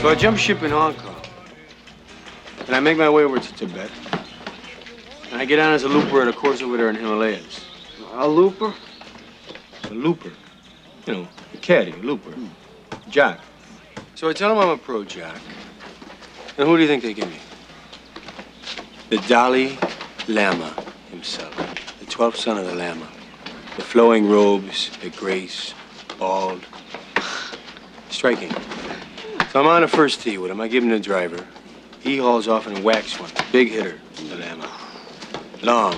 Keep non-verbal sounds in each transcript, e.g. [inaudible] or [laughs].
So I jump ship in Hong Kong. And I make my way over to Tibet. And I get on as a looper at a course over there in Himalayas. A looper? A looper. You know, a caddy, a looper. Jack. So I tell him I'm a pro jack. And who do you think they give me? The Dalai Lama himself. The 12th son of the Lama. The flowing robes, the grace, bald. Striking. So I'm on a first tee with him. I give him the driver. He hauls off and whacks one. Big hitter, the Lama. Long.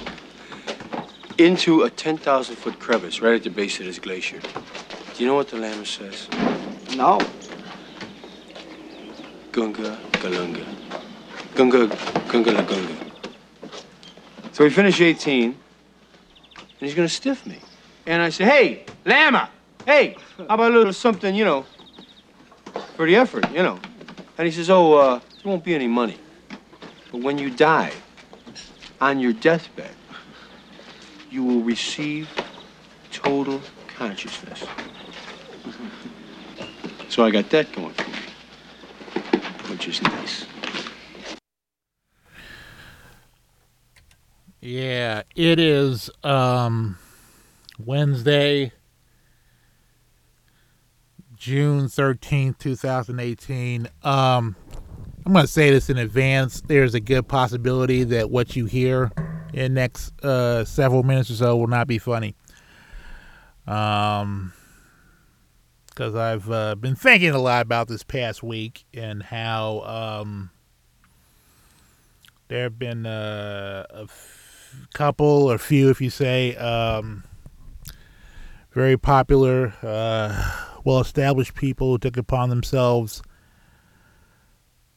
Into a 10,000 foot crevice right at the base of this glacier. Do you know what the Lama says? No. Gunga Galunga. Gunga Gunga La Gunga. So we finish 18, and he's gonna stiff me. And I say, hey, Lama, hey, how about a little something, you know, for the effort, you know? And he says, oh, uh, there won't be any money. But when you die, on your deathbed, you will receive total consciousness. So I got that going for me, which is nice. Yeah, it is um Wednesday, June 13th, 2018. Um I'm going to say this in advance. There's a good possibility that what you hear in next uh several minutes or so will not be funny. Um because I've uh, been thinking a lot about this past week and how um, there have been uh, a couple or few, if you say, um, very popular, uh, well established people who took upon themselves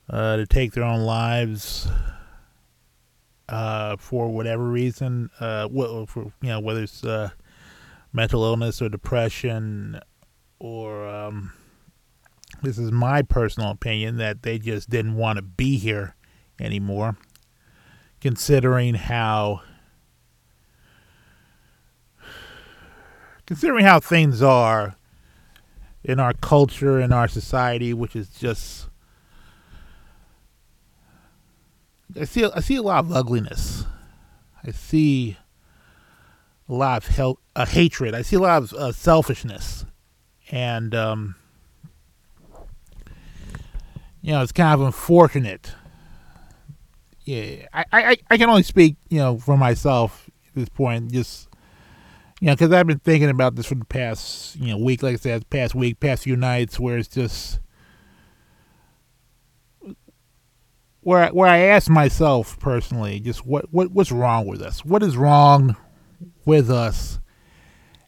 uh, to take their own lives uh, for whatever reason, uh, wh- for, you know, whether it's uh, mental illness or depression or um, this is my personal opinion that they just didn't want to be here anymore, considering how considering how things are in our culture in our society, which is just I see I see a lot of ugliness. I see a lot of hel- uh, hatred. I see a lot of uh, selfishness and um, you know it's kind of unfortunate. Yeah, I, I, I can only speak you know for myself at this point. Just you know, because I've been thinking about this for the past you know week, like I said, past week, past few nights, where it's just where I, where I ask myself personally, just what what what's wrong with us? What is wrong with us?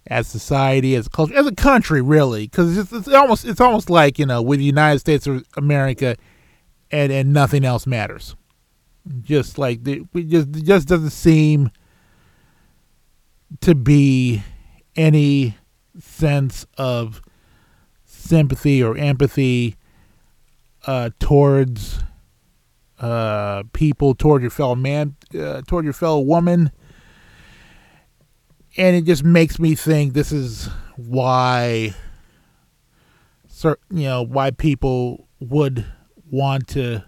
as society, as a culture, as a country, really, because it's, it's, almost it's almost like you know with the United States of America, and and nothing else matters. Just like the, we just just doesn't seem to be any sense of sympathy or empathy uh, towards uh, people, toward your fellow man, uh, toward your fellow woman. And it just makes me think this is why you know why people would want to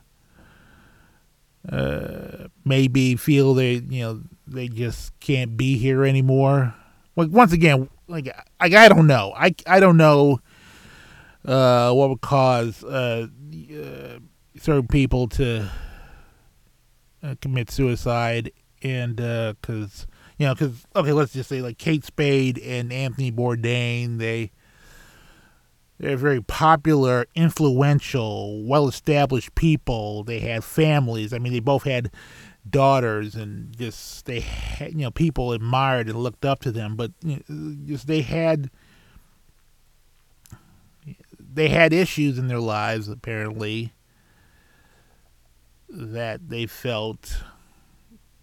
uh, maybe feel they you know they just can't be here anymore like once again like like I don't know I I don't know uh, what would cause uh, uh certain people to uh, commit suicide and because uh, you know, because okay, let's just say like Kate Spade and Anthony Bourdain, they they're very popular, influential, well-established people. They had families. I mean, they both had daughters, and just they had, you know people admired and looked up to them. But you know, just they had they had issues in their lives apparently that they felt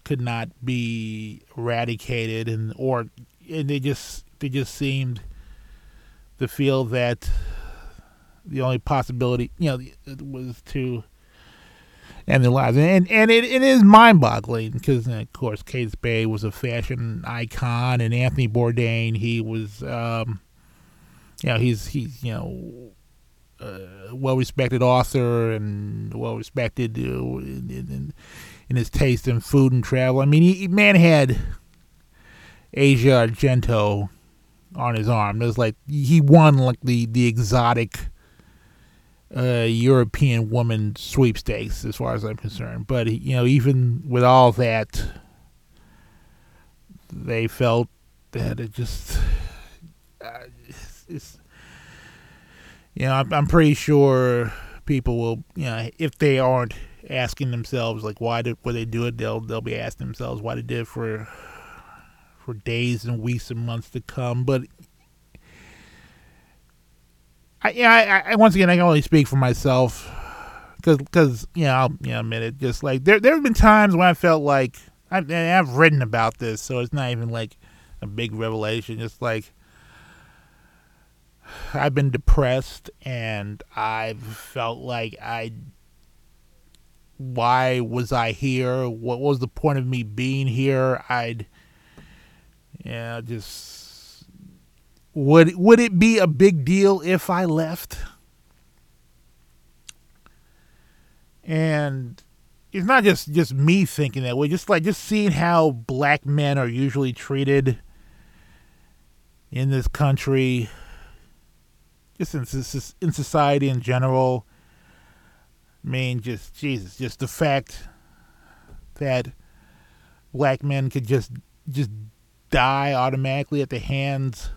could not be eradicated and or and they just they just seemed to feel that the only possibility you know was to end their lives and and it, it is mind-boggling because of course Kate Spade was a fashion icon and Anthony Bourdain he was um you know he's he's you know uh, well-respected author and well-respected uh, in, in, in, his taste in food and travel. I mean, he, man had Asia Argento on his arm. It was like he won like the the exotic uh, European woman sweepstakes, as far as I'm concerned. But you know, even with all that, they felt that it just uh, it's, it's, you know I'm, I'm pretty sure people will you know if they aren't asking themselves like why did would they do it they'll they'll be asking themselves why they did it for for days and weeks and months to come but I, yeah, I, I, once again, I can only speak for myself, because, because you know, I'll you know, admit it. Just like there, there have been times when I felt like I, I've written about this, so it's not even like a big revelation. Just like I've been depressed, and I've felt like I. Why was I here? What was the point of me being here? I'd, yeah, just would would it be a big deal if I left? And it's not just just me thinking that way. Just like just seeing how black men are usually treated in this country, just in, in society in general. I mean, just Jesus, just the fact that black men could just just die automatically at the hands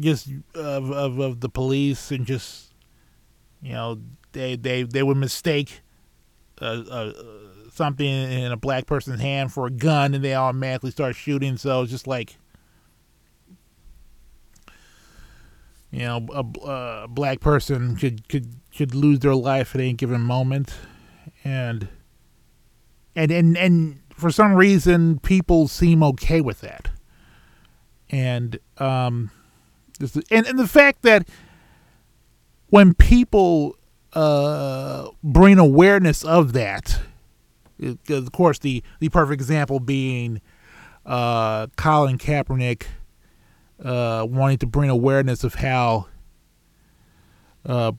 just of, of, of the police and just you know they they they would mistake uh, uh, something in a black person's hand for a gun and they automatically start shooting. So it's just like you know a, a black person could could could lose their life at any given moment. And and and and for some reason people seem okay with that. And um and and the fact that when people uh, bring awareness of that, of course, the the perfect example being uh, Colin Kaepernick uh, wanting to bring awareness of how uh,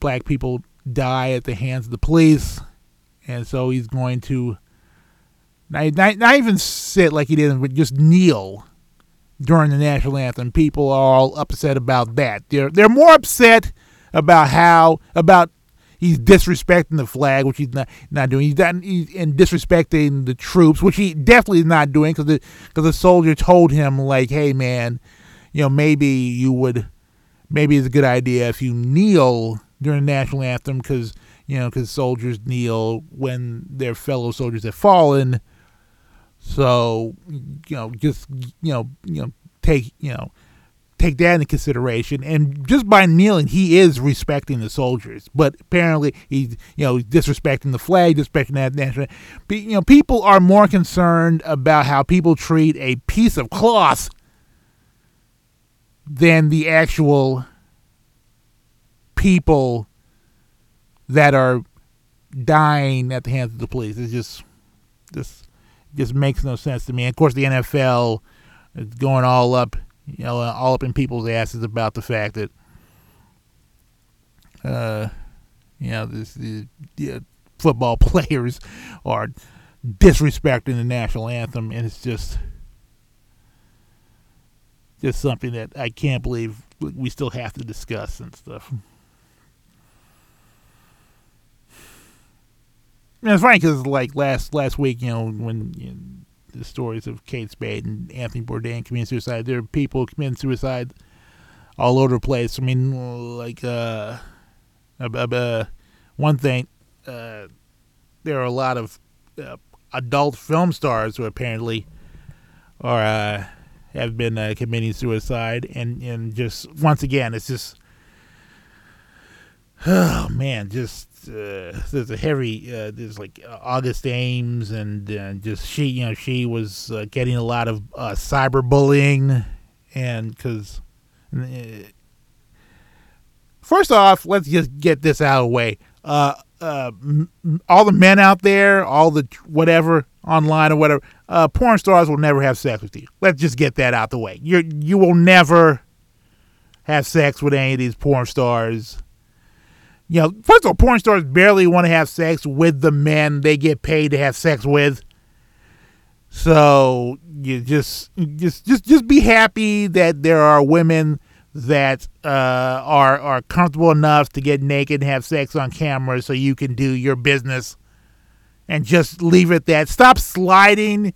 black people die at the hands of the police, and so he's going to not, not, not even sit like he did, but just kneel during the national anthem. People are all upset about that. They're they're more upset about how about he's disrespecting the flag, which he's not not doing. He's not he's, and disrespecting the troops, which he definitely is not doing because the because the soldier told him like, hey man, you know maybe you would maybe it's a good idea if you kneel during the national anthem because you know because soldiers kneel when their fellow soldiers have fallen so you know, just you know, you know, take you know, take that into consideration. And just by kneeling, he is respecting the soldiers. But apparently, he's you know disrespecting the flag, disrespecting that national. You know, people are more concerned about how people treat a piece of cloth than the actual people that are dying at the hands of the police. It's just, just just makes no sense to me. And of course, the NFL is going all up, you know, all up in people's asses about the fact that, uh, you know, this the, the football [laughs] players are disrespecting the national anthem, and it's just just something that I can't believe we still have to discuss and stuff. And it's funny because like last last week, you know, when you know, the stories of Kate Spade and Anthony Bourdain committing suicide, there are people committing suicide all over the place. I mean, like uh, uh, one thing, uh, there are a lot of uh, adult film stars who apparently are uh, have been uh, committing suicide, and and just once again, it's just oh man, just uh, there's a heavy uh, there's like uh, August Ames and uh, just she you know she was uh, getting a lot of uh, cyberbullying and because first off let's just get this out of the way. All the men out there all the whatever online or whatever porn stars will never have sex with you. Let's just get that out the way. You you will never have sex with any of these porn stars. You know, first of all, porn stars barely want to have sex with the men they get paid to have sex with. So you just just just just be happy that there are women that uh, are are comfortable enough to get naked and have sex on camera, so you can do your business, and just leave it at that. Stop sliding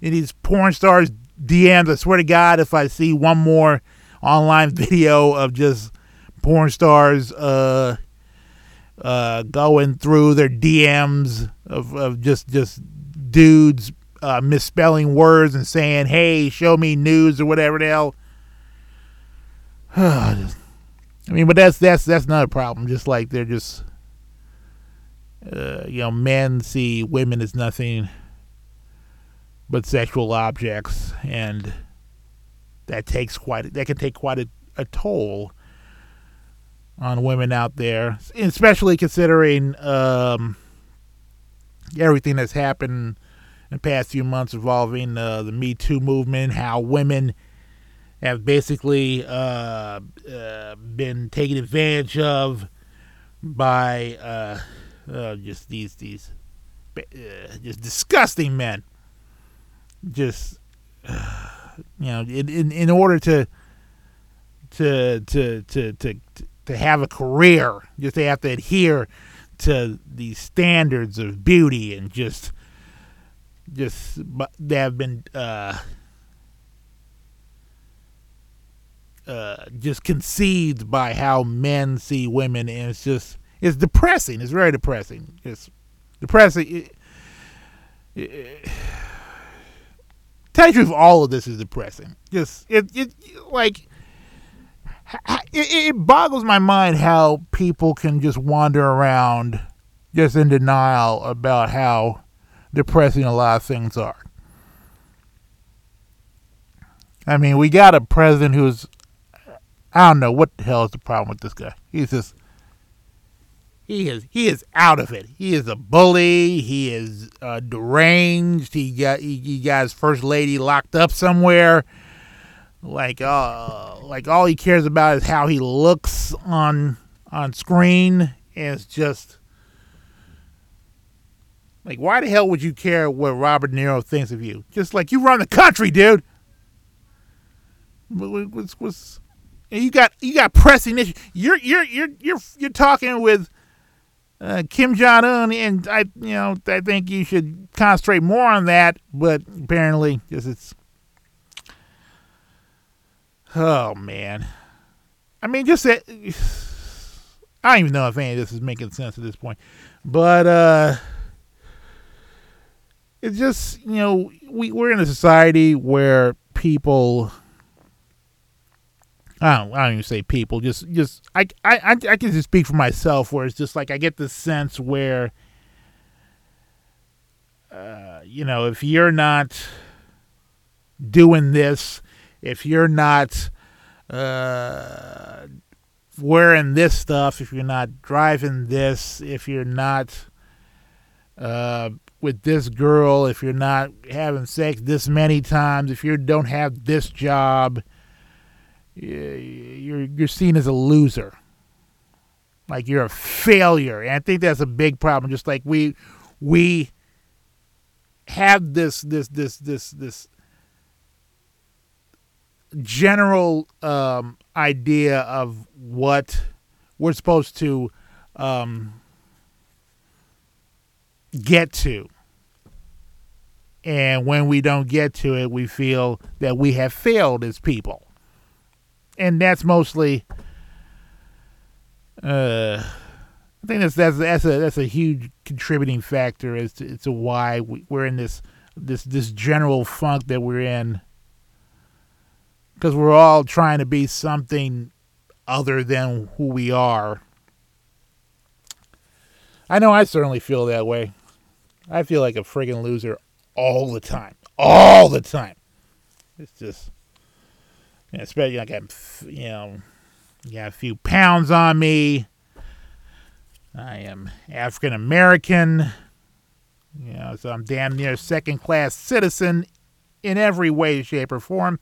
in these porn stars DMs. I swear to God, if I see one more online [laughs] video of just porn stars uh, uh, going through their DMs of, of just just dudes uh, misspelling words and saying, "Hey, show me news" or whatever the hell. [sighs] I mean, but that's that's that's not a problem. Just like they're just, uh, you know, men see women as nothing but sexual objects, and that takes quite that can take quite a, a toll on women out there, especially considering um, everything that's happened in the past few months involving uh, the Me Too movement, how women have basically uh, uh, been taken advantage of by uh, uh, just these these uh, just disgusting men. Just [sighs] you know, in, in in order to to to to to to have a career, just they have to adhere to these standards of beauty and just just they have been uh, uh, just conceived by how men see women, and it's just it's depressing. It's very depressing. It's depressing. It, it, [sighs] tell you the truth, all of this is depressing. Just it, it like it, it boggles my mind how people can just wander around just in denial about how depressing a lot of things are. I mean, we got a president who's I don't know what the hell is the problem with this guy. He's just he is he is out of it. He is a bully. He is uh, deranged. He got he, he, got his first lady locked up somewhere. Like uh, like all he cares about is how he looks on on screen. And it's just like, why the hell would you care what Robert De Niro thinks of you? Just like you run the country, dude. What's, what's, you got you got pressing issues. You're you're you're you're you're talking with uh, Kim Jong Un, and I you know I think you should concentrate more on that. But apparently, just it's oh man. I mean, just that. [sighs] I don't even know if any of this is making sense at this point, but uh it's just you know we we're in a society where people I don't, I don't even say people just just I, I I can just speak for myself where it's just like I get the sense where uh, you know if you're not doing this if you're not uh, wearing this stuff if you're not driving this if you're not uh, with this girl, if you're not having sex this many times, if you don't have this job, you're you're seen as a loser. Like you're a failure. And I think that's a big problem. Just like we we have this this this this this general um, idea of what we're supposed to um, get to. And when we don't get to it, we feel that we have failed as people. And that's mostly, uh, I think that's that's that's a that's a huge contributing factor as to, to why we, we're in this this this general funk that we're in. Because we're all trying to be something other than who we are. I know I certainly feel that way. I feel like a friggin' loser all the time. All the time. It's just, you know, especially like I'm, you know, got a few pounds on me. I am African American. You know, so I'm damn near second class citizen in every way, shape, or form.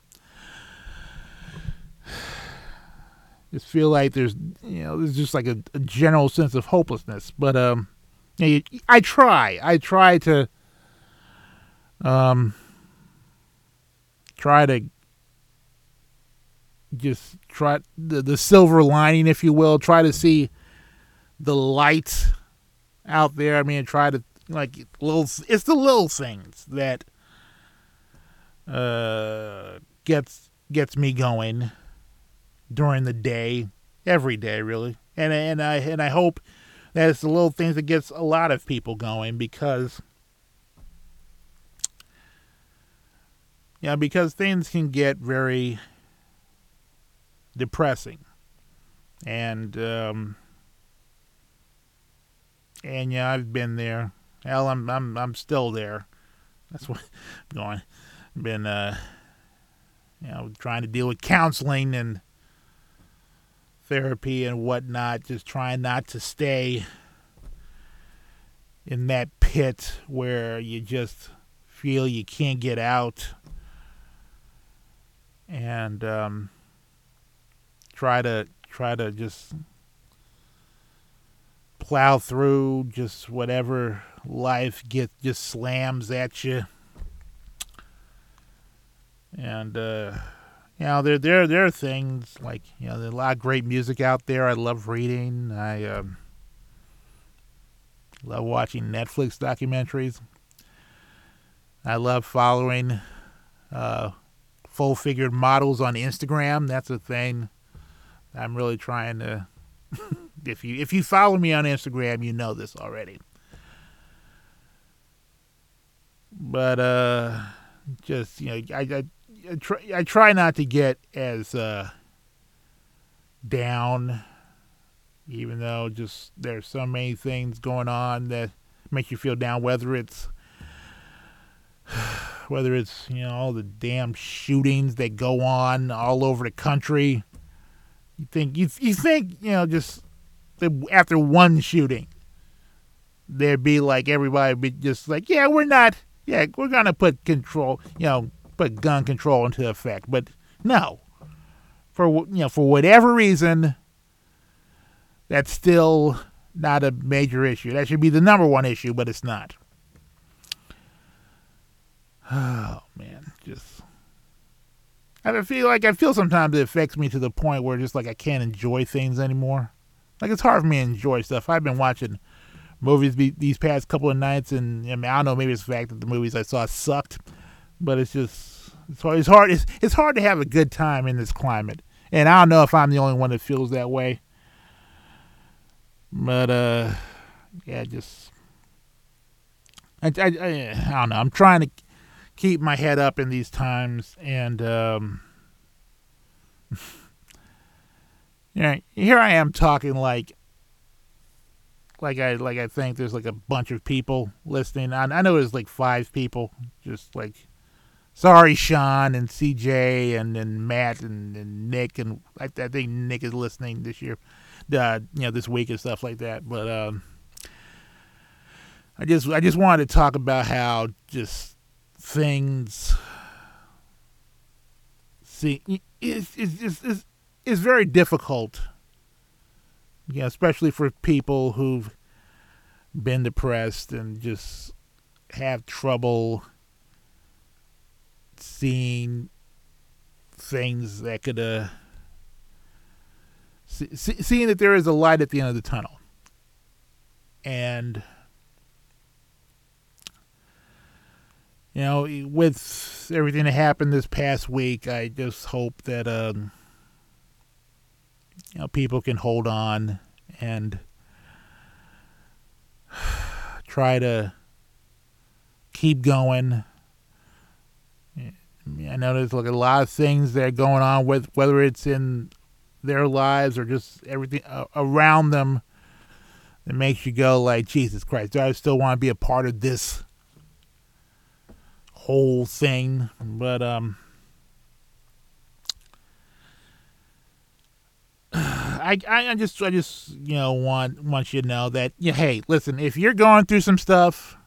Just feel like there's you know there's just like a, a general sense of hopelessness. But um, you know, I try, I try to um try to just try the, the silver lining, if you will. Try to see the light out there. I mean, try to like little. It's the little things that uh, gets gets me going during the day, every day, really. And and I and I hope that it's the little things that gets a lot of people going because. Yeah, because things can get very depressing, and um, and yeah, I've been there. Hell, I'm I'm I'm still there. That's what I'm going. Been uh, you know, trying to deal with counseling and therapy and whatnot. Just trying not to stay in that pit where you just feel you can't get out. And um, try to try to just plow through just whatever life get just slams at you and uh you know there there there are things like you know there's a lot of great music out there i love reading i um, love watching netflix documentaries i love following uh full figured models on instagram that's a thing I'm really trying to. [laughs] if you if you follow me on Instagram, you know this already. But uh, just you know, I I, I try I try not to get as uh down, even though just there's so many things going on that make you feel down. Whether it's [sighs] whether it's you know all the damn shootings that go on all over the country you think you you think you know just after one shooting, there'd be like everybody be just like, yeah, we're not, yeah, we're gonna put control, you know, put gun control into effect. But no, for you know, for whatever reason, that's still not a major issue. That should be the number one issue, but it's not. [sighs] Oh man, just I feel like I feel sometimes it affects me to the point where just like I can't enjoy things anymore. Like it's hard for me to enjoy stuff. I've been watching movies be, these past couple of nights, and I, mean, I don't know maybe it's the fact that the movies I saw sucked, but it's just it's hard. It's hard. It's, it's hard to have a good time in this climate, and I don't know if I'm the only one that feels that way. But uh, yeah, just I, I, I, I don't know. I'm trying to keep my head up in these times and um [laughs] yeah here i am talking like like i like i think there's like a bunch of people listening i, I know there's like five people just like sorry sean and cj and, and matt and, and nick and I, I think nick is listening this year uh you know this week and stuff like that. But um i just i just wanted to talk about how just things see it's, it's, it's, it's, it's very difficult yeah especially for people who've been depressed and just have trouble seeing things that could uh see, seeing that there is a light at the end of the tunnel and you know, with everything that happened this past week, I just hope that um, you know people can hold on and [sighs] try to keep going. I know there's like a lot of things that are going on with whether it's in their lives or just everything around them that makes you go like Jesus Christ. Do I still want to be a part of this whole thing, but um, [sighs] I, I just I just you know want want you to know that yeah, hey, listen, if you're going through some stuff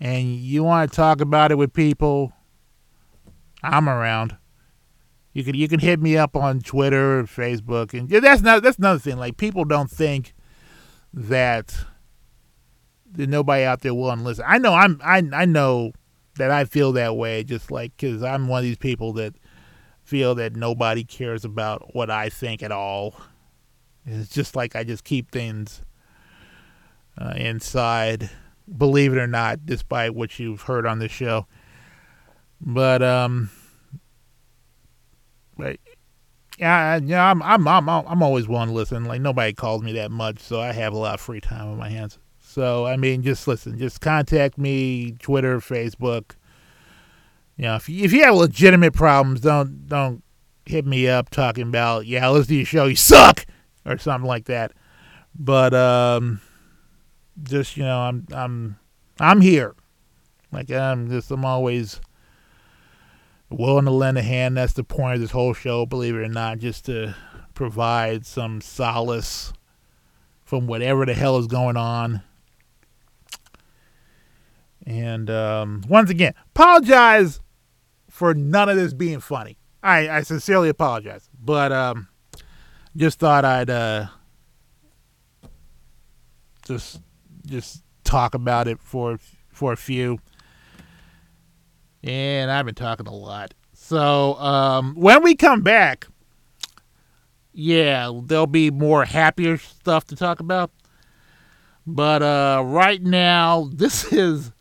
and you want to talk about it with people, I'm around. You can you can hit me up on Twitter, Facebook, and that's not that's another thing. Like people don't think that there's nobody out there willing to listen. I know I'm I I know that I feel that way, just like because I'm one of these people that feel that nobody cares about what I think at all. It's just like I just keep things uh, inside, believe it or not, despite what you've heard on this show. But um, but yeah, yeah, I'm I'm I'm I'm always willing to listen. Like nobody calls me that much, so I have a lot of free time on my hands. So I mean, just listen, just contact me, Twitter, Facebook. You know, if you, if you have legitimate problems, don't don't hit me up talking about yeah, listen to your show, you suck or something like that. But um, just you know, I'm I'm I'm here. Like I'm just I'm always willing to lend a hand. That's the point of this whole show, believe it or not, just to provide some solace from whatever the hell is going on. And um, once again, apologize for none of this being funny. I, I sincerely apologize, but um, just thought I'd uh, just just talk about it for for a few. And I've been talking a lot. So um, when we come back, yeah, there'll be more happier stuff to talk about. But uh, right now, this [laughs] is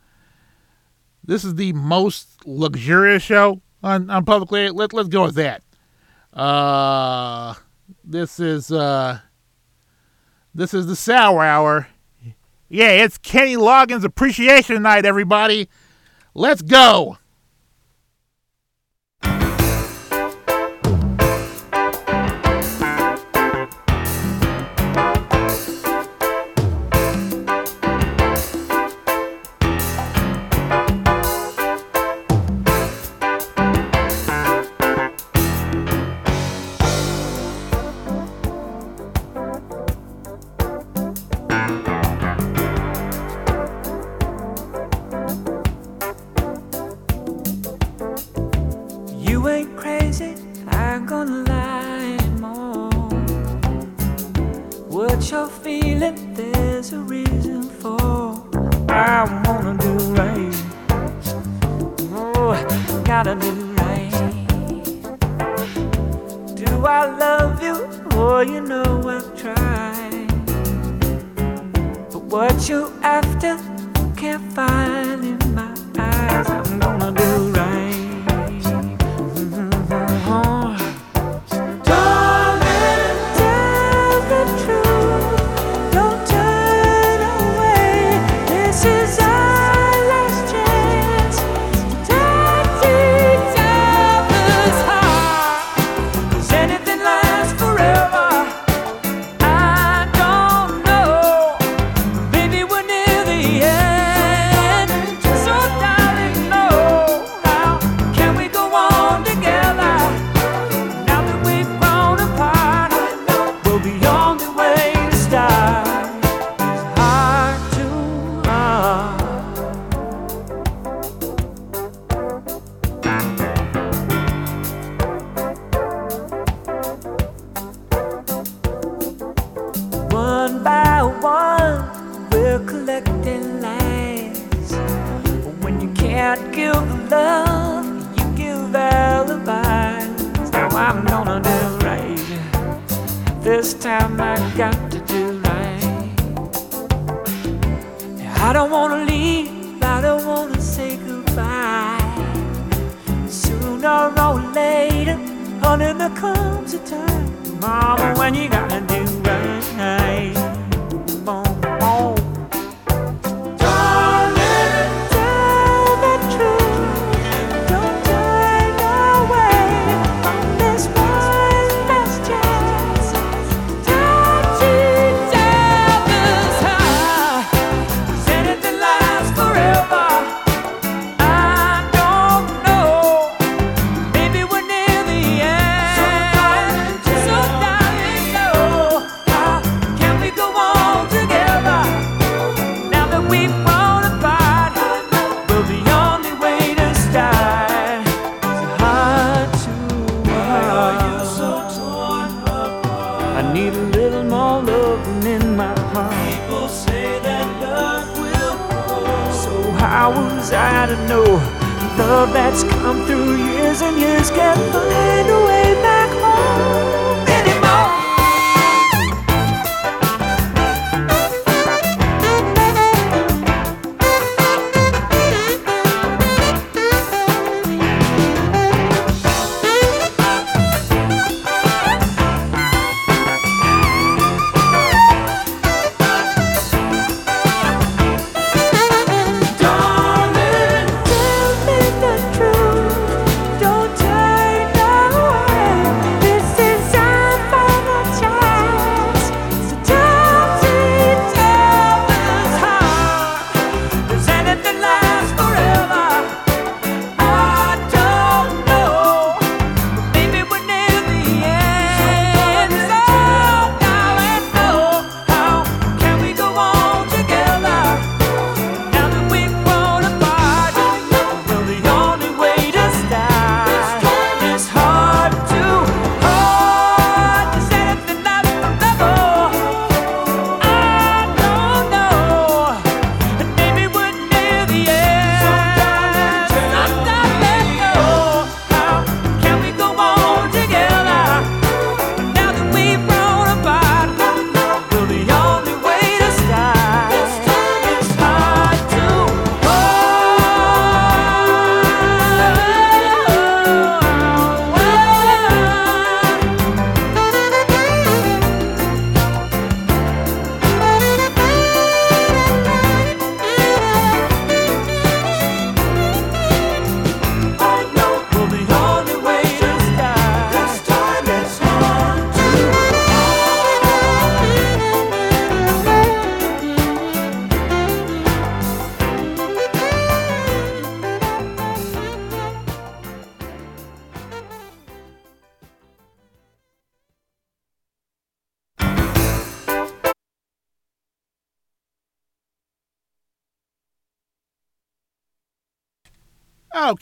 this is the most luxurious show on, on publicly. Let let's go with that. Uh, this is uh, this is the Sour Hour. Yeah, it's Kenny Loggins Appreciation Night, everybody. Let's go. Honey, there comes a time, mama, when you gotta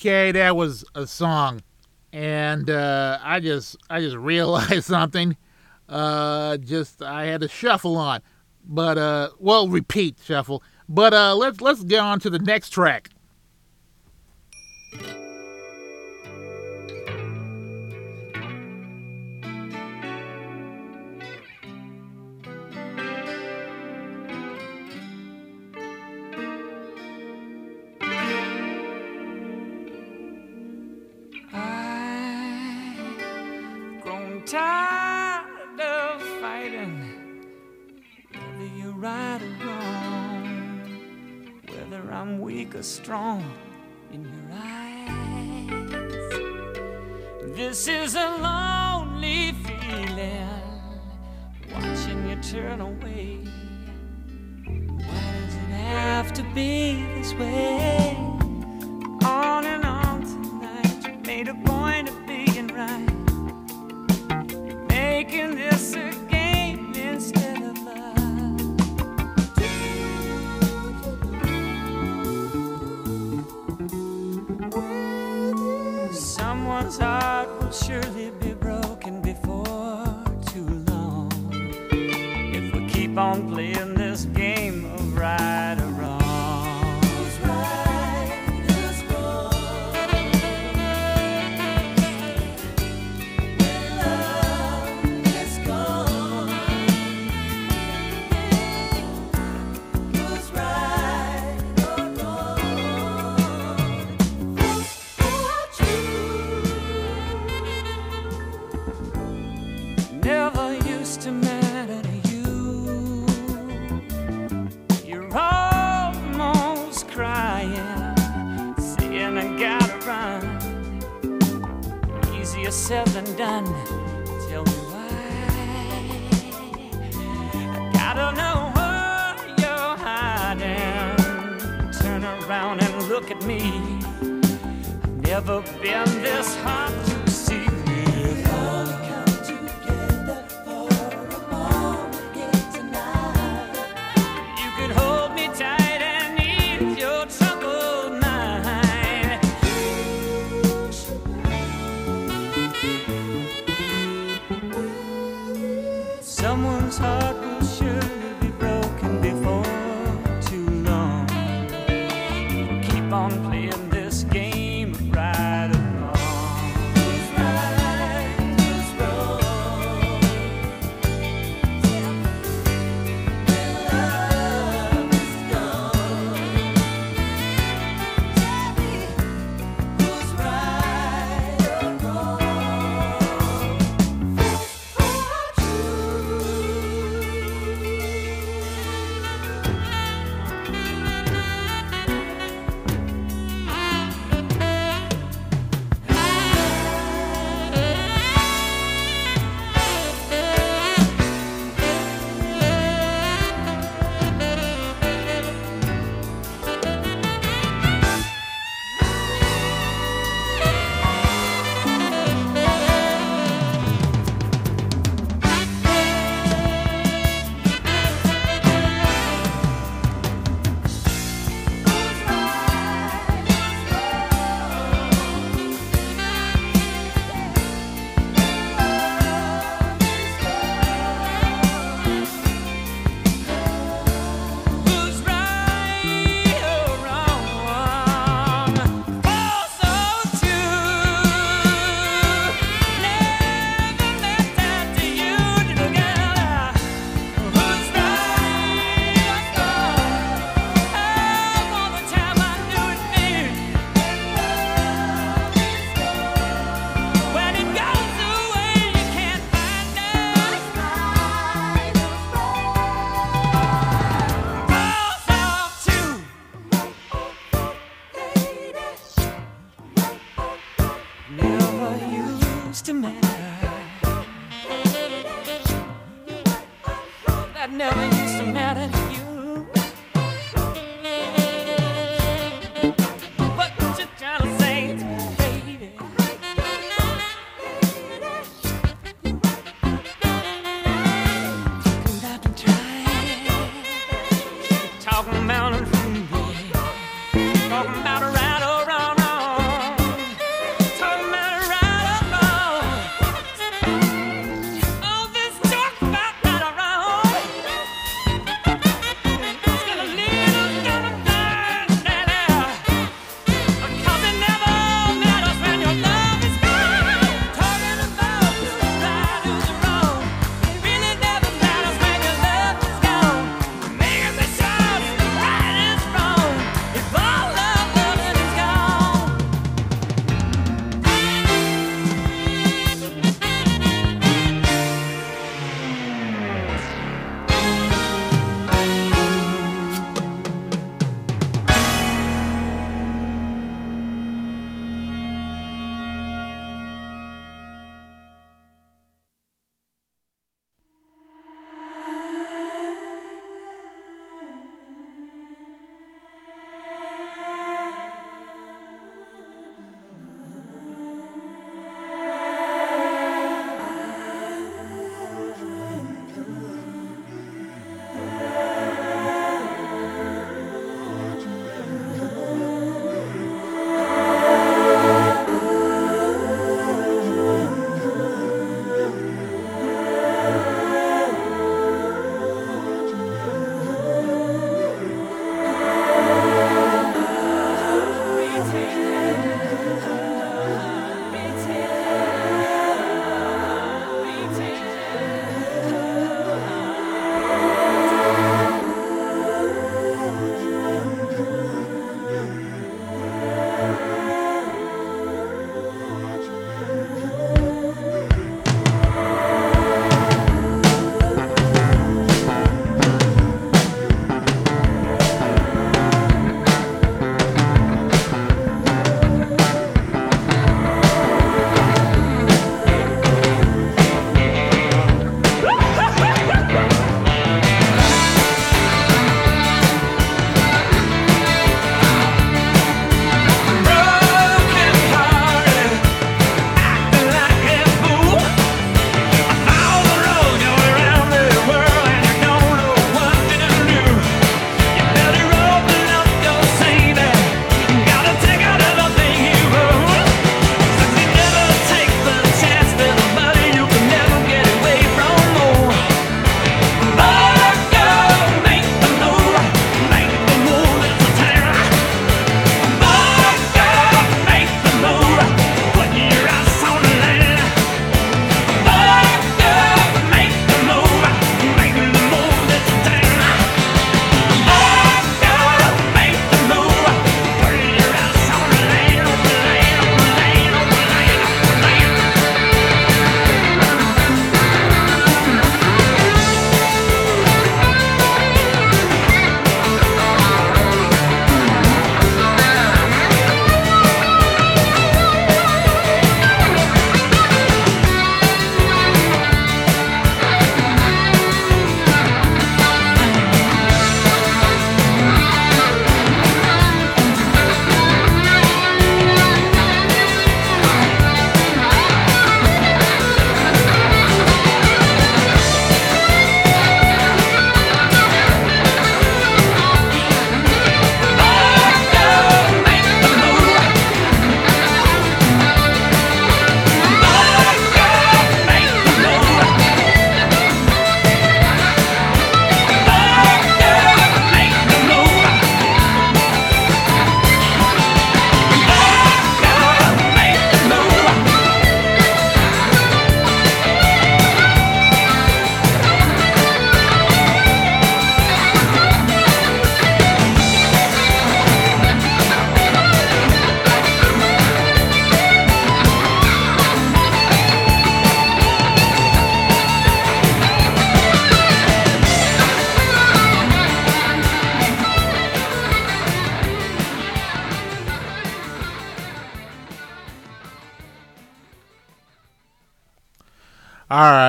okay, that was a song, and uh, I just I just [laughs] realized something. Uh, just I had to shuffle on, but uh, well, repeat shuffle. But uh, let's let's get on to the next track. tired of fighting, whether you're right or wrong, whether I'm weak or strong in your eyes. This is a lonely feeling, watching you turn away. Why does it have to be this way? surely be. been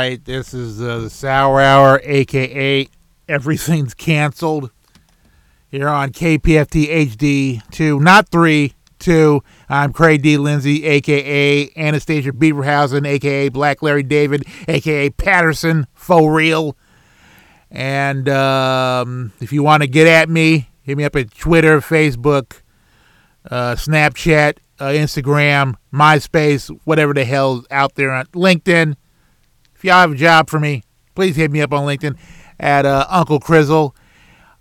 right, this is uh, the Sour Hour, aka everything's canceled here on KPFT HD 2, not 3, 2. I'm Craig D. Lindsay, aka Anastasia Beaverhausen, aka Black Larry David, aka Patterson, faux real. And um, if you want to get at me, hit me up at Twitter, Facebook, uh, Snapchat, uh, Instagram, MySpace, whatever the hell's out there on LinkedIn. Y'all have a job for me, please hit me up on LinkedIn at uh, Uncle Crizzle.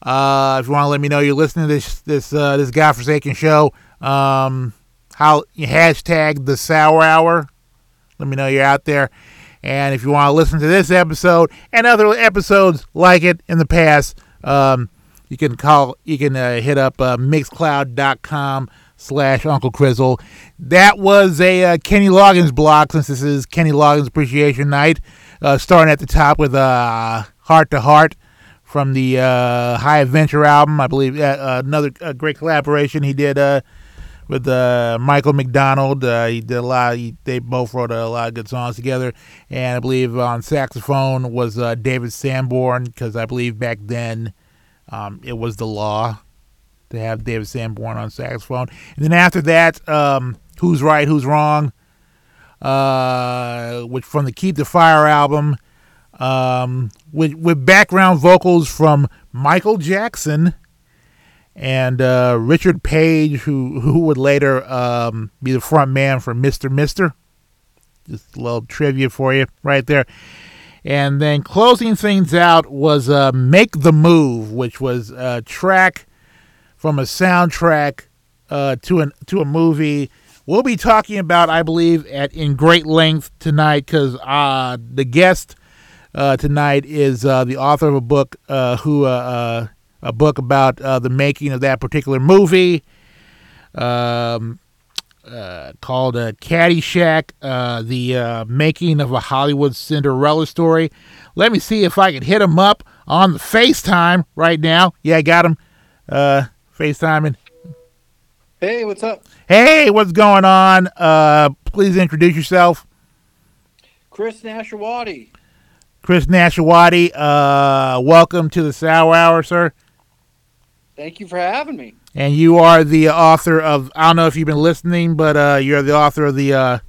Uh, if you want to let me know you're listening to this this uh, this godforsaken show, um, how hashtag the Sour Hour. Let me know you're out there. And if you want to listen to this episode and other episodes like it in the past, um, you can call you can uh, hit up uh, mixcloud.com slash Uncle Crizzle. That was a uh, Kenny Loggins block since this is Kenny Loggins Appreciation Night. Uh, starting at the top with uh, Heart to Heart from the uh, High Adventure album. I believe uh, another uh, great collaboration he did uh, with uh, Michael McDonald. Uh, he did a lot. He, they both wrote a lot of good songs together. And I believe on saxophone was uh, David Sanborn because I believe back then um, it was the law to have David Sanborn on saxophone. And then after that, um, Who's Right, Who's Wrong, uh, which from the Keep the Fire album, um, with with background vocals from Michael Jackson and uh, Richard Page, who who would later um, be the front man for Mister Mister. Just a little trivia for you right there. And then closing things out was uh, "Make the Move," which was a track from a soundtrack uh, to an to a movie. We'll be talking about, I believe, at in great length tonight because uh, the guest uh, tonight is uh, the author of a book uh, who uh, a book about the making of that particular movie um, uh, called uh, Caddyshack, uh, the uh, making of a Hollywood Cinderella story. Let me see if I can hit him up on the FaceTime right now. Yeah, I got him. Uh, FaceTiming. Hey, what's up? Hey, what's going on? Uh, please introduce yourself. Chris Nashawaty. Chris Nashawaty, uh, welcome to the Sour Hour, sir. Thank you for having me. And you are the author of, I don't know if you've been listening, but uh, you're the author of the uh,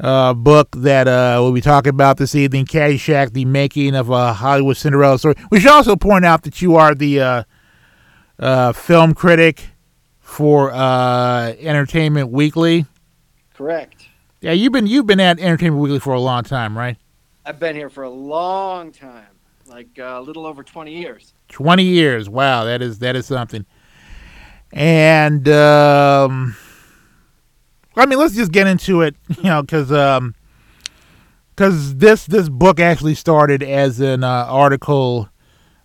uh, book that uh, we'll be talking about this evening Caddyshack, the making of a Hollywood Cinderella story. We should also point out that you are the uh, film critic for uh, Entertainment Weekly. Correct. Yeah, you've been you've been at Entertainment Weekly for a long time, right? I've been here for a long time, like uh, a little over 20 years. 20 years. Wow, that is that is something. And um I mean, let's just get into it, [laughs] you know, cuz um cuz this this book actually started as an uh, article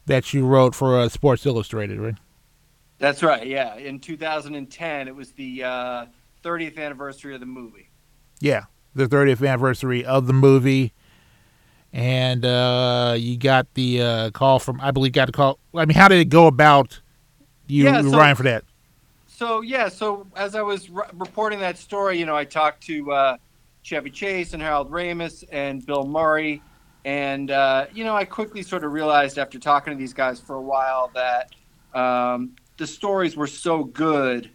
that you wrote for uh, Sports Illustrated, right? That's right. Yeah. In 2010, it was the uh, 30th anniversary of the movie. Yeah, the 30th anniversary of the movie. And uh, you got the uh, call from, I believe, got a call. I mean, how did it go about you Yeah, so- writing for that? So yeah, so as I was re- reporting that story, you know, I talked to uh, Chevy Chase and Harold Ramis and Bill Murray, and uh, you know, I quickly sort of realized after talking to these guys for a while that um, the stories were so good,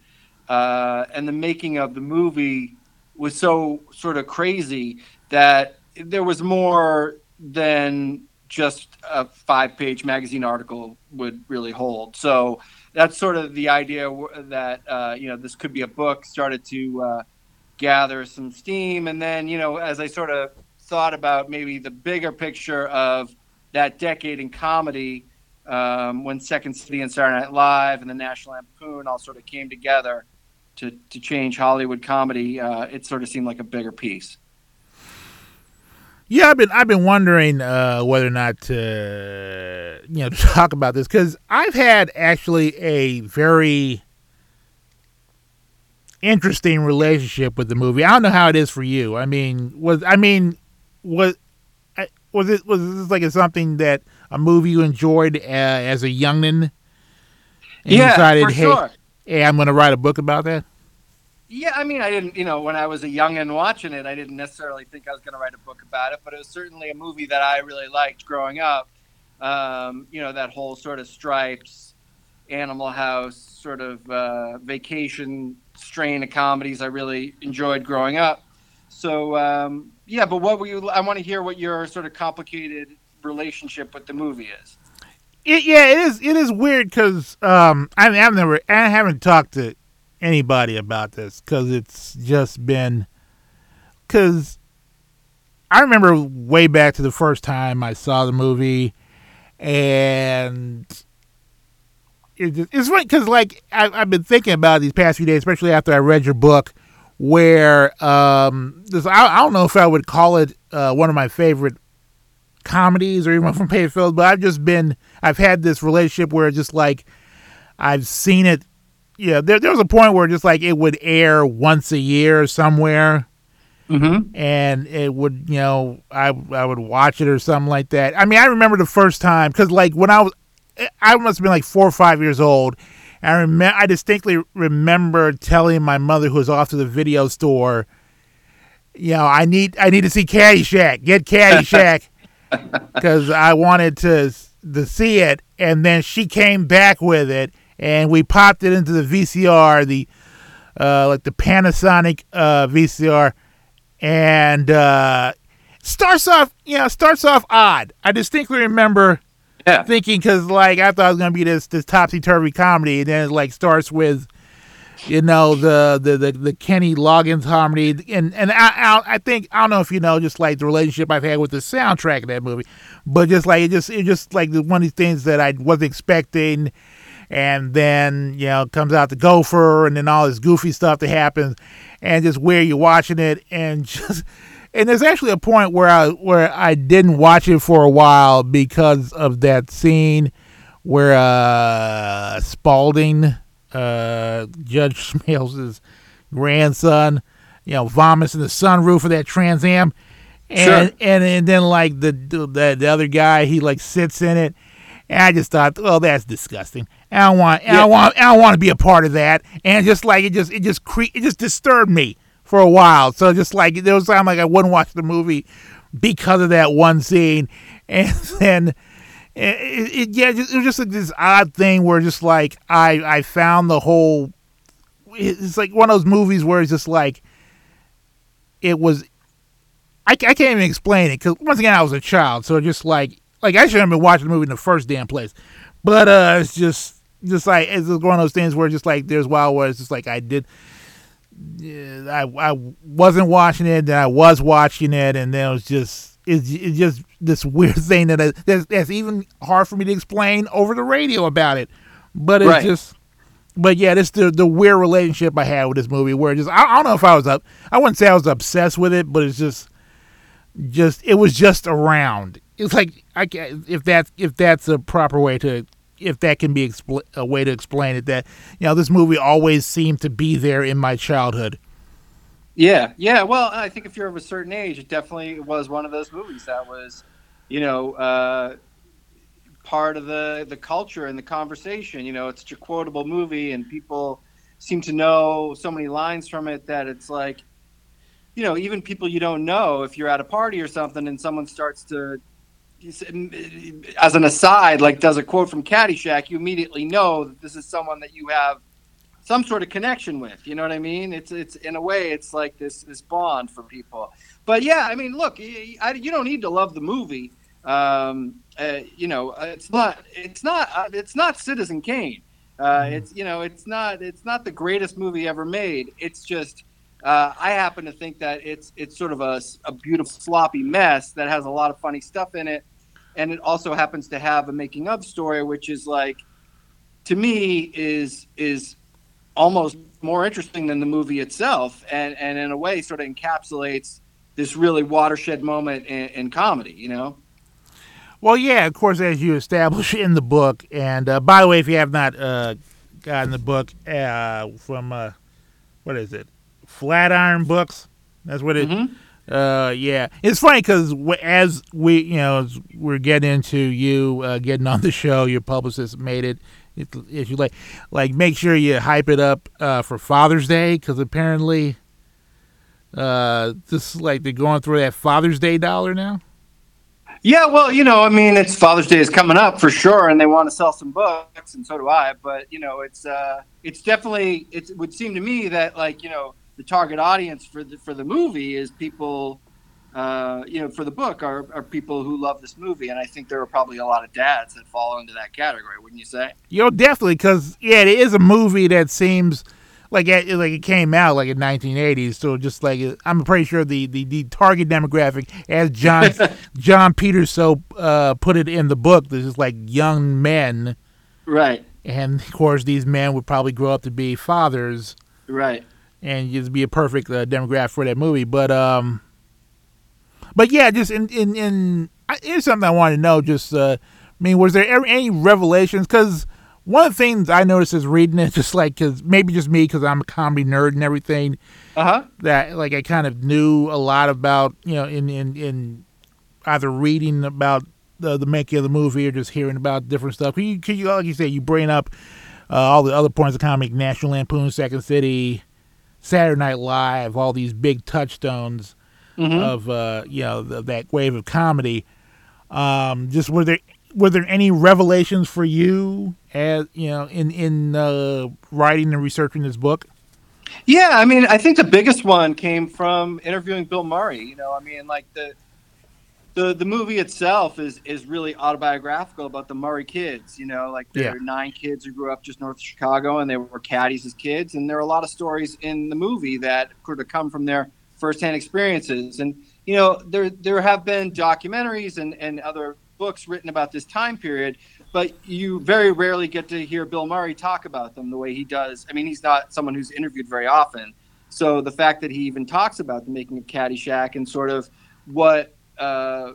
uh, and the making of the movie was so sort of crazy that there was more than just a five-page magazine article would really hold. So that's sort of the idea that uh, you know this could be a book started to uh, gather some steam and then you know as i sort of thought about maybe the bigger picture of that decade in comedy um, when second city and saturday night live and the national lampoon all sort of came together to, to change hollywood comedy uh, it sort of seemed like a bigger piece Yeah, I've been I've been wondering uh, whether or not to you know [laughs] talk about this because I've had actually a very interesting relationship with the movie. I don't know how it is for you. I mean, was I mean was was it was this like something that a movie you enjoyed uh, as a youngin? And yeah decided, for hey, sure hey, I'm going to write a book about that. Yeah, I mean, I didn't, you know, when I was a youngin watching it, I didn't necessarily think I was going to write a book about it, but it was certainly a movie that I really liked growing up. Um, you know, that whole sort of stripes, Animal House, sort of uh, vacation strain of comedies I really enjoyed growing up. So um, yeah, but what were you? I want to hear what your sort of complicated relationship with the movie is. It, yeah, it is. It is weird because um, I mean, I've never, I haven't talked to anybody about this because it's just been because I remember way back to the first time I saw the movie, and it, it's funny because like I, I've been thinking about these past few days, especially after I read your book, where um, this, I, I don't know if I would call it uh, one of my favorite comedies or even from Films, but I've just been I've had this relationship where just like I've seen it. Yeah, there there was a point where just like it would air once a year somewhere, Mm-hmm. and it would you know I I would watch it or something like that. I mean, I remember the first time because like when I was I must have been like four or five years old. I remember I distinctly remember telling my mother who was off to the video store, you know, I need I need to see Caddyshack. Get [laughs] Caddyshack because I wanted to to see it, and then she came back with it, and we popped it into the VCR, the uh, like the Panasonic uh, VCR, and uh, starts off, you know, starts off odd. I distinctly remember Yeah. thinking because like I thought it was gonna be this this topsy turvy comedy, and then it like starts with. You know the, the the the Kenny Loggins harmony, and and I, I I think I don't know if you know just like the relationship I've had with the soundtrack of that movie, but just like it just it just like the one of these things that I wasn't expecting, and then you know comes out the gopher, and then all this goofy stuff that happens, and just where you're watching it, and [laughs] just and there's actually a point where I where I didn't watch it for a while because of that scene where uh Spalding, uh Judge [laughs] Smails' grandson, you know, vomits in the sunroof of that Trans Am. And, Sure. and and then like the, the the other guy, he like sits in it, and I just thought, oh, that's disgusting. I don't want, I Yeah. don't want, I don't want to be a part of that. And just like it just, it just cre- it just disturbed me for a while. So just like there was time like I wouldn't watch the movie because of that one scene, [laughs] and then it, it, yeah, it was just like this odd thing where just like I I found the whole. It's like one of those movies where it's just like it was. I, I can't even explain it because once again I was a child, so just like like I should have been watching the movie in the first damn place, but uh, it's just just like it's just one of those things where just like there's wild where it's just like I did. I I wasn't watching it, then I was watching it, and then it was just it's, it's just this weird [laughs] thing that I, that's, that's even hard for me to explain over the radio about it. But it's Right. just, but yeah, this the the weird relationship I had with this movie, where just I, I don't know if I was up, I wouldn't say I was obsessed with it, but it's just, just it was just around. It's like I if that's if that's a proper way to if that can be expl- a way to explain it that you know this movie always seemed to be there in my childhood. Yeah, yeah. Well, I think if you're of a certain age, it definitely was one of those movies that was, you know, uh, part of the the culture and the conversation. You know, it's such a quotable movie, and people seem to know so many lines from it that it's like, you know, even people you don't know, if you're at a party or something, and someone starts to, as an aside, like does a quote from Caddyshack, you immediately know that this is someone that you have some sort of connection with. You know what I mean? It's it's in a way it's like this this bond for people. But yeah, I mean, look, y- I, you don't need to love the movie. Um, uh, you know, uh, it's not it's not uh, it's not Citizen Kane. Uh, it's you know it's not it's not the greatest movie ever made. It's just uh, I happen to think that it's it's sort of a, a beautiful sloppy mess that has a lot of funny stuff in it, and it also happens to have a making of story, which is like to me is is almost more interesting than the movie itself, and and in a way sort of encapsulates this really watershed moment in, in comedy. You know. Well, yeah, of course, as you establish in the book. And uh, by the way, if you have not uh, gotten the book uh, from uh, what is it, Flatiron Books? That's what it. Mhm. Uh, yeah, it's funny because as we, you know, as we're getting into you uh, getting on the show, your publicist made it. If, you like, like, make sure you hype it up uh, for Father's Day because apparently, uh, this is like they're going through that Father's Day dollar now. Yeah, well, you know, I mean, it's Father's Day is coming up for sure, and they want to sell some books, and so do I. But you know, it's uh, it's definitely it would seem to me that like you know the target audience for the for the movie is people, uh, you know, for the book are are people who love this movie, and I think there are probably a lot of dads that fall into that category, wouldn't you say? You know, definitely, because yeah, it is a movie that seems like it, like it came out like in 1980s. So just like I'm pretty sure the the, the target demographic, as John [laughs] Jon Peters so uh, put it in the book, this is like young men, right? And of course, these men would probably grow up to be fathers, right? And just be a perfect uh, demographic for that movie. But um, but yeah, just in in in here's something I wanted to know. Just uh, I mean, was there ever any revelations? Because one of the things I noticed is reading it, [laughs] just like because maybe just me because I'm a comedy nerd and everything. Uh huh. That like I kind of knew a lot about you know in in in either reading about the the making of the movie or just hearing about different stuff. Could you, you like you say you bring up uh, all the other points of comic, National Lampoon, Second City, Saturday Night Live, all these big touchstones mm-hmm. of uh, you know the, that wave of comedy. Um, just were there were there any revelations for you as you know in in uh, writing and researching this book? Yeah, I mean, I think the biggest one came from interviewing Bill Murray. You know, I mean, like the the the movie itself is is really autobiographical about the Murray kids. You know, like there yeah. are nine kids who grew up just north of Chicago, and they were caddies as kids. And there are a lot of stories in the movie that could have come from their firsthand experiences. And you know, there there have been documentaries and and other books written about this time period, but you very rarely get to hear Bill Murray talk about them the way he does. I mean, he's not someone who's interviewed very often. So the fact that he even talks about the making of Caddyshack and sort of what uh,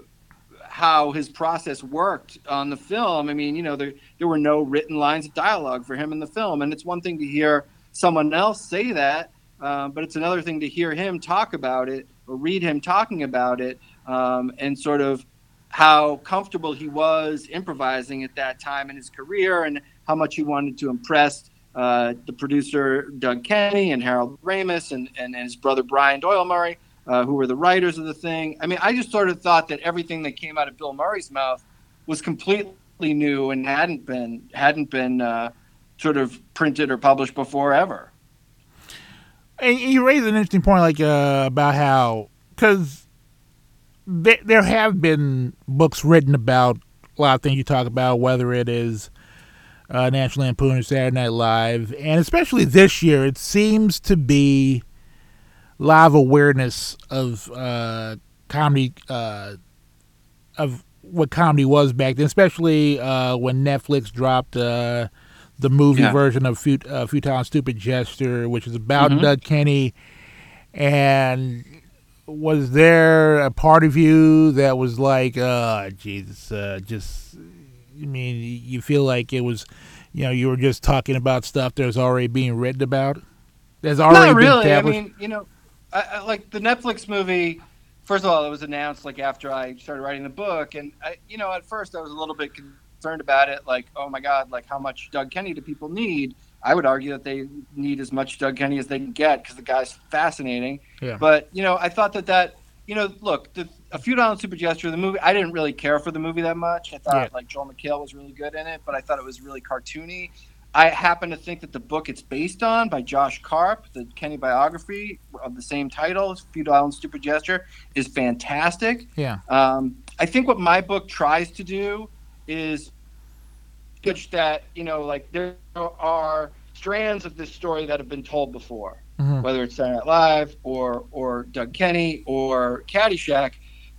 how his process worked on the film. I mean, you know, there there were no written lines of dialogue for him in the film, and it's one thing to hear someone else say that, uh, but it's another thing to hear him talk about it or read him talking about it, um, and sort of how comfortable he was improvising at that time in his career and how much he wanted to impress uh, the producer Doug Kenney and Harold Ramis and, and, his brother Brian Doyle Murray, uh, who were the writers of the thing. I mean, I just sort of thought that everything that came out of Bill Murray's mouth was completely new and hadn't been hadn't been uh, sort of printed or published before ever. And you raise an interesting point, like uh, about how because there, there have been books written about a lot of things you talk about, whether it is uh, National Lampoon or Saturday Night Live, and especially this year, it seems to be of awareness of uh, comedy, uh, of what comedy was back then, especially uh, when Netflix dropped uh, the movie yeah. version of Fut- uh, Futile and Stupid Gesture, which is about mm-hmm. Doug Kenney. And was there a part of you that was like, uh, Jesus, uh, just, I mean, you feel like it was, you know, you were just talking about stuff that was already being written about? There's already Not really. I mean, you know, I, I, like the Netflix movie. First of all, it was announced like after I started writing the book, and I, you know, at first I was a little bit concerned about it. Like, oh my God, like how much Doug Kenney do people need? I would argue that they need as much Doug Kenney as they can get because the guy's fascinating. Yeah. But you know, I thought that that you know, look, the, a futile and stupid gesture. The movie, I didn't really care for the movie that much. I thought yeah. like Joel McHale was really good in it, but I thought it was really cartoony. I happen to think that the book it's based on by Josh Karp, the Kenney biography of the same title, Futile and Stupid Gesture, is fantastic. Yeah. Um, I think what my book tries to do is pitch that you know, like there are strands of this story that have been told before, mm-hmm. whether it's Saturday Night Live or or Doug Kenney or Caddyshack.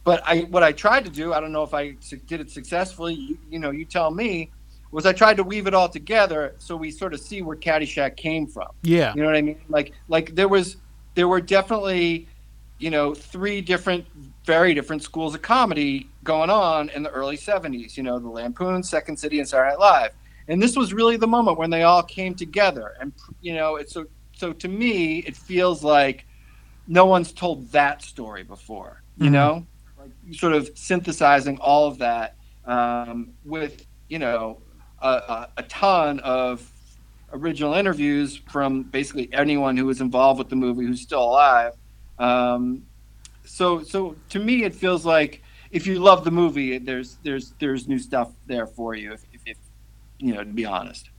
But I what I tried to do, I don't know if I did it successfully. You, you know, you tell me. Was I tried to weave it all together so we sort of see where Caddyshack came from? Yeah, you know what I mean. Like like there was there were definitely you know three different very different schools of comedy going on in the early 70s you know the lampoon second city and saturday night live. And this was really the moment when they all came together. And you know it's so so to me it feels like no one's told that story before you mm-hmm. know? Like sort of synthesizing all of that um, with you know a, a, a, ton of original interviews from basically anyone who was involved with the movie who's still alive. Um, so so to me it feels like if you love the movie, there's there's there's new stuff there for you. If, if, if you know, to be honest.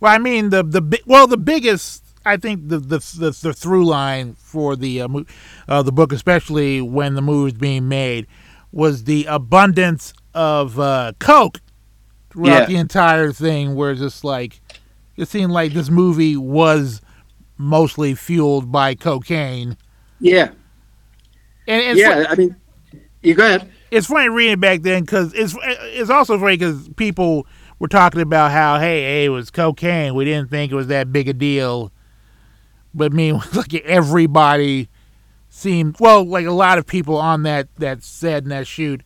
Well, I mean the the well the biggest I think the the the, the through line for the uh, uh, the book, especially when the movie was being made, was the abundance of uh, coke throughout Yeah. the entire thing. Where it's just like it seemed like this movie was mostly fueled by cocaine. Yeah, And yeah. I mean, you go ahead. It's funny reading back then because it's it's also funny because people were talking about how hey, hey it was cocaine. We didn't think it was that big a deal. But I mean [laughs] like everybody seemed well like a lot of people on that that set and that shoot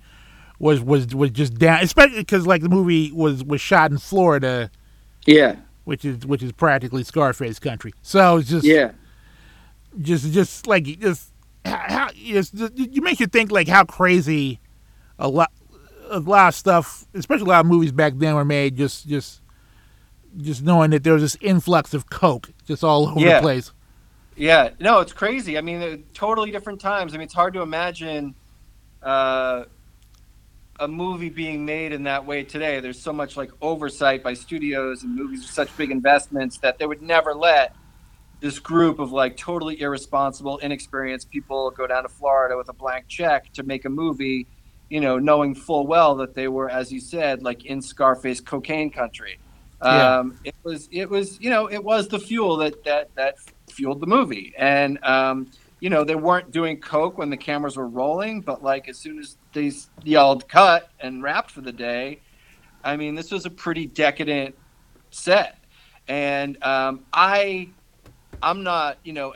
was was was just down especially because like the movie was was shot in Florida. Yeah, which is which is practically Scarface country. So it's just yeah, just just like just how just, you make you think like how crazy a lot a lot of stuff especially a lot of movies back then were made just just just knowing that there was this influx of coke just all over Yeah. the place yeah. No, it's crazy. I mean, totally different times. I mean, it's hard to imagine uh, a movie being made in that way today. There's so much like oversight by studios, and movies are such big investments that they would never let this group of like totally irresponsible, inexperienced people go down to Florida with a blank check to make a movie, you know, knowing full well that they were, as you said, like in Scarface cocaine country. Yeah. Um, it was, it was, you know, it was the fuel that that that fueled the movie, and um, you know, they weren't doing coke when the cameras were rolling, but like as soon as they yelled cut and wrapped for the day, I mean, this was a pretty decadent set, and um, I, I'm not, you know,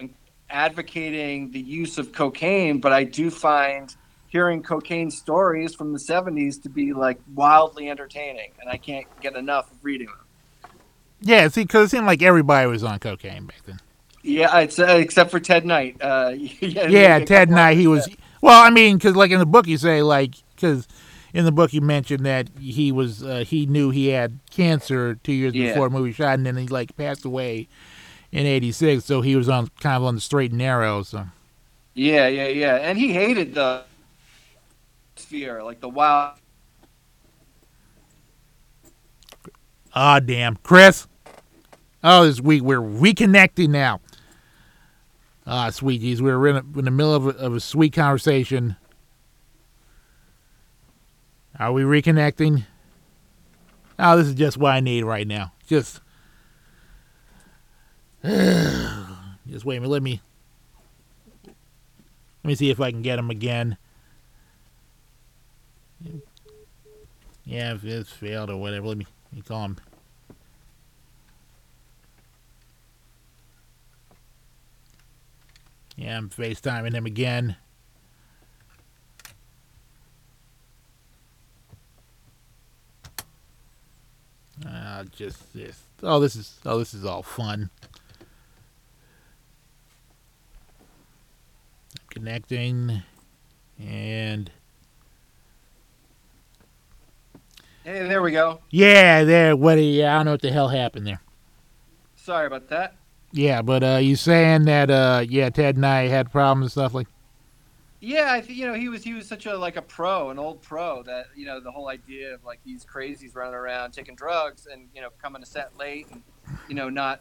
advocating the use of cocaine, but I do find hearing cocaine stories from the 70s to be like wildly entertaining, and I can't get enough of reading them. yeah see because it seemed like everybody was on cocaine back then Yeah, it's, uh, except for Ted Knight. Uh, [laughs] yeah, yeah ted knight he was well i mean because like in the book you say like because in the book you mentioned that he was uh, he knew he had cancer two years Yeah. before the movie shot and then he like passed away in 86 so he was on kind of on the straight and narrow so Yeah, yeah, yeah. And he hated the sphere, like the wild. Ah, damn. Chris? Oh, this week we're reconnecting now. Ah, sweeties. We were in, a, in the middle of a, of a sweet conversation. Are we reconnecting? Oh, this is just what I need right now. Just. [sighs] just wait a minute. Let me. Let me see if I can get him again. Yeah, if it's failed or whatever, let me, let me call him. Yeah, I'm FaceTiming him again. Uh, just this. Oh, this is. Oh, this is all fun. Connecting, and Hey, there we go. yeah, there. What? Yeah, I don't know what the hell happened there. Sorry about that. Yeah, but uh, you saying that? Uh, yeah, Ted Knight had problems and stuff like. Yeah, I think you know he was he was such a like a pro, an old pro that you know the whole idea of like these crazies running around taking drugs and you know coming to set late and you know not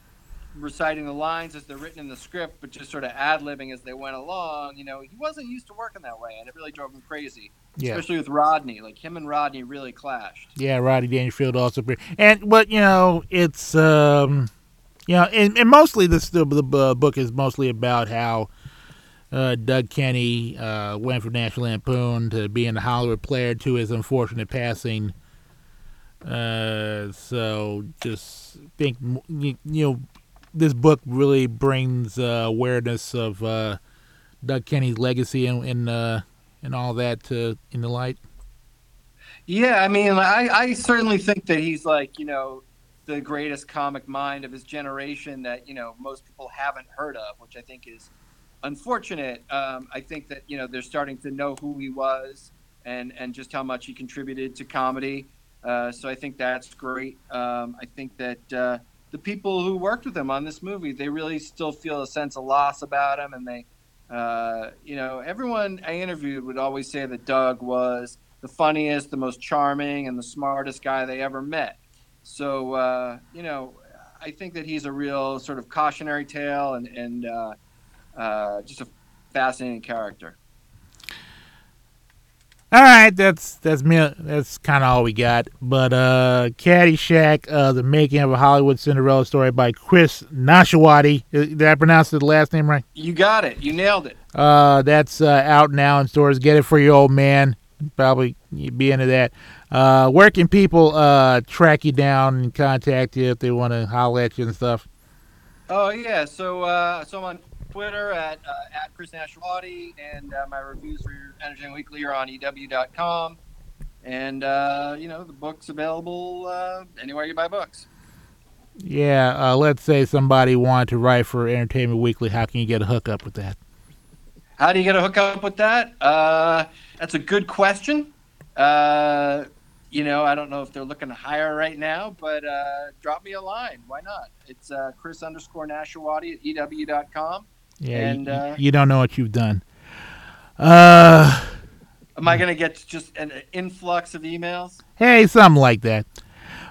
reciting the lines as they're written in the script, but just sort of ad libbing as they went along. You know, he wasn't used to working that way, and it really drove him crazy. Yeah. Especially with Rodney, like him and Rodney really clashed. Yeah, Rodney Dangerfield also, and but you know it's um, you know, and, and mostly this the, the uh, book is mostly about how uh, Doug Kenney uh, went from National Lampoon to being a Hollywood player to his unfortunate passing. Uh, so just think you, you know this book really brings uh, awareness of uh, Doug Kenney's legacy and and uh, and all that to in the light. Yeah, I mean, I, I certainly think that he's like, you know, the greatest comic mind of his generation that, you know, most people haven't heard of, which I think is unfortunate. Um, I think that, you know, they're starting to know who he was and, and just how much he contributed to comedy. Uh, so I think that's great. Um, I think that uh, the people who worked with him on this movie, they really still feel a sense of loss about him. And they, uh, you know, everyone I interviewed would always say that Doug was the funniest, the most charming, and the smartest guy they ever met. So uh, you know, I think that he's a real sort of cautionary tale and and uh, uh, just a fascinating character. All right, that's that's me. That's kind of all we got. But uh, Caddyshack, uh, the making of a Hollywood Cinderella story by Chris Nashawaty. Uh, Did I pronounce the last name right? You got it. You nailed it. Uh, that's uh, out now in stores. Get it for your old man. Probably you'd be into that. Uh, where can people uh track you down and contact you if they want to holler at you and stuff? Oh yeah, so uh, so I'm on Twitter at uh, at Chris Nashawaty, and uh, my reviews for Entertainment Weekly are on EW.com, and uh, you know the book's available uh, anywhere you buy books. Yeah, uh, let's say somebody wanted to write for Entertainment Weekly. How can you get a hookup with that? How do you get a hookup with that? Uh, that's a good question. Uh, you know, I don't know if they're looking to hire right now, but uh, drop me a line. Why not? It's uh, Chris underscore Nashawaty at EW.com. Yeah, And, you, uh, you don't know what you've done. Uh, Am I going to get just an influx of emails? hey, something like that.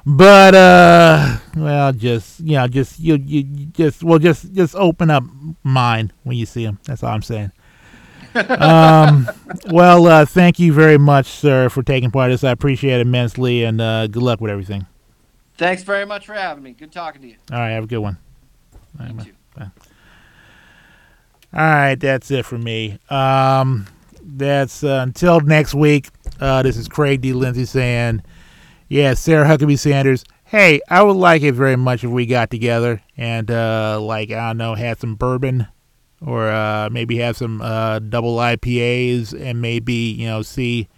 But uh, well, just you know, just you you just well, just just open up mine when you see them. That's all I'm saying. [laughs] um, well, uh, thank you very much, sir, for taking part in this. I appreciate it immensely, and uh, good luck with everything. Thanks very much for having me. Good talking to you. All right, have a good one. You bye. too. All right, that's it for me. Um, that's uh, until next week. Uh, this is Craig D. Lindsay saying, "Yeah, Sarah Huckabee Sanders. Hey, I would like it very much if we got together and uh, like I don't know, had some bourbon or uh, maybe have some uh, double IPAs and maybe you know see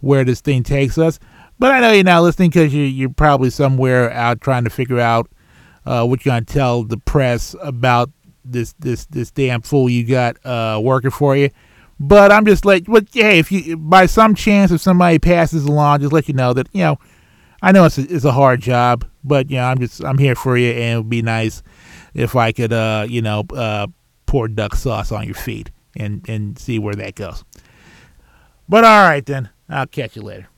where this thing takes us. But I know you're not listening because you, you're probably somewhere out trying to figure out uh, what you're gonna tell the press about this this this damn fool you got uh, working for you. But I'm just like, but hey, if you by some chance if somebody passes along, just let you know that you know, I know it's a, it's a hard job, but you know I'm just I'm here for you, and it would be nice if I could uh you know uh pour duck sauce on your feet and and see where that goes. But all right then, I'll catch you later.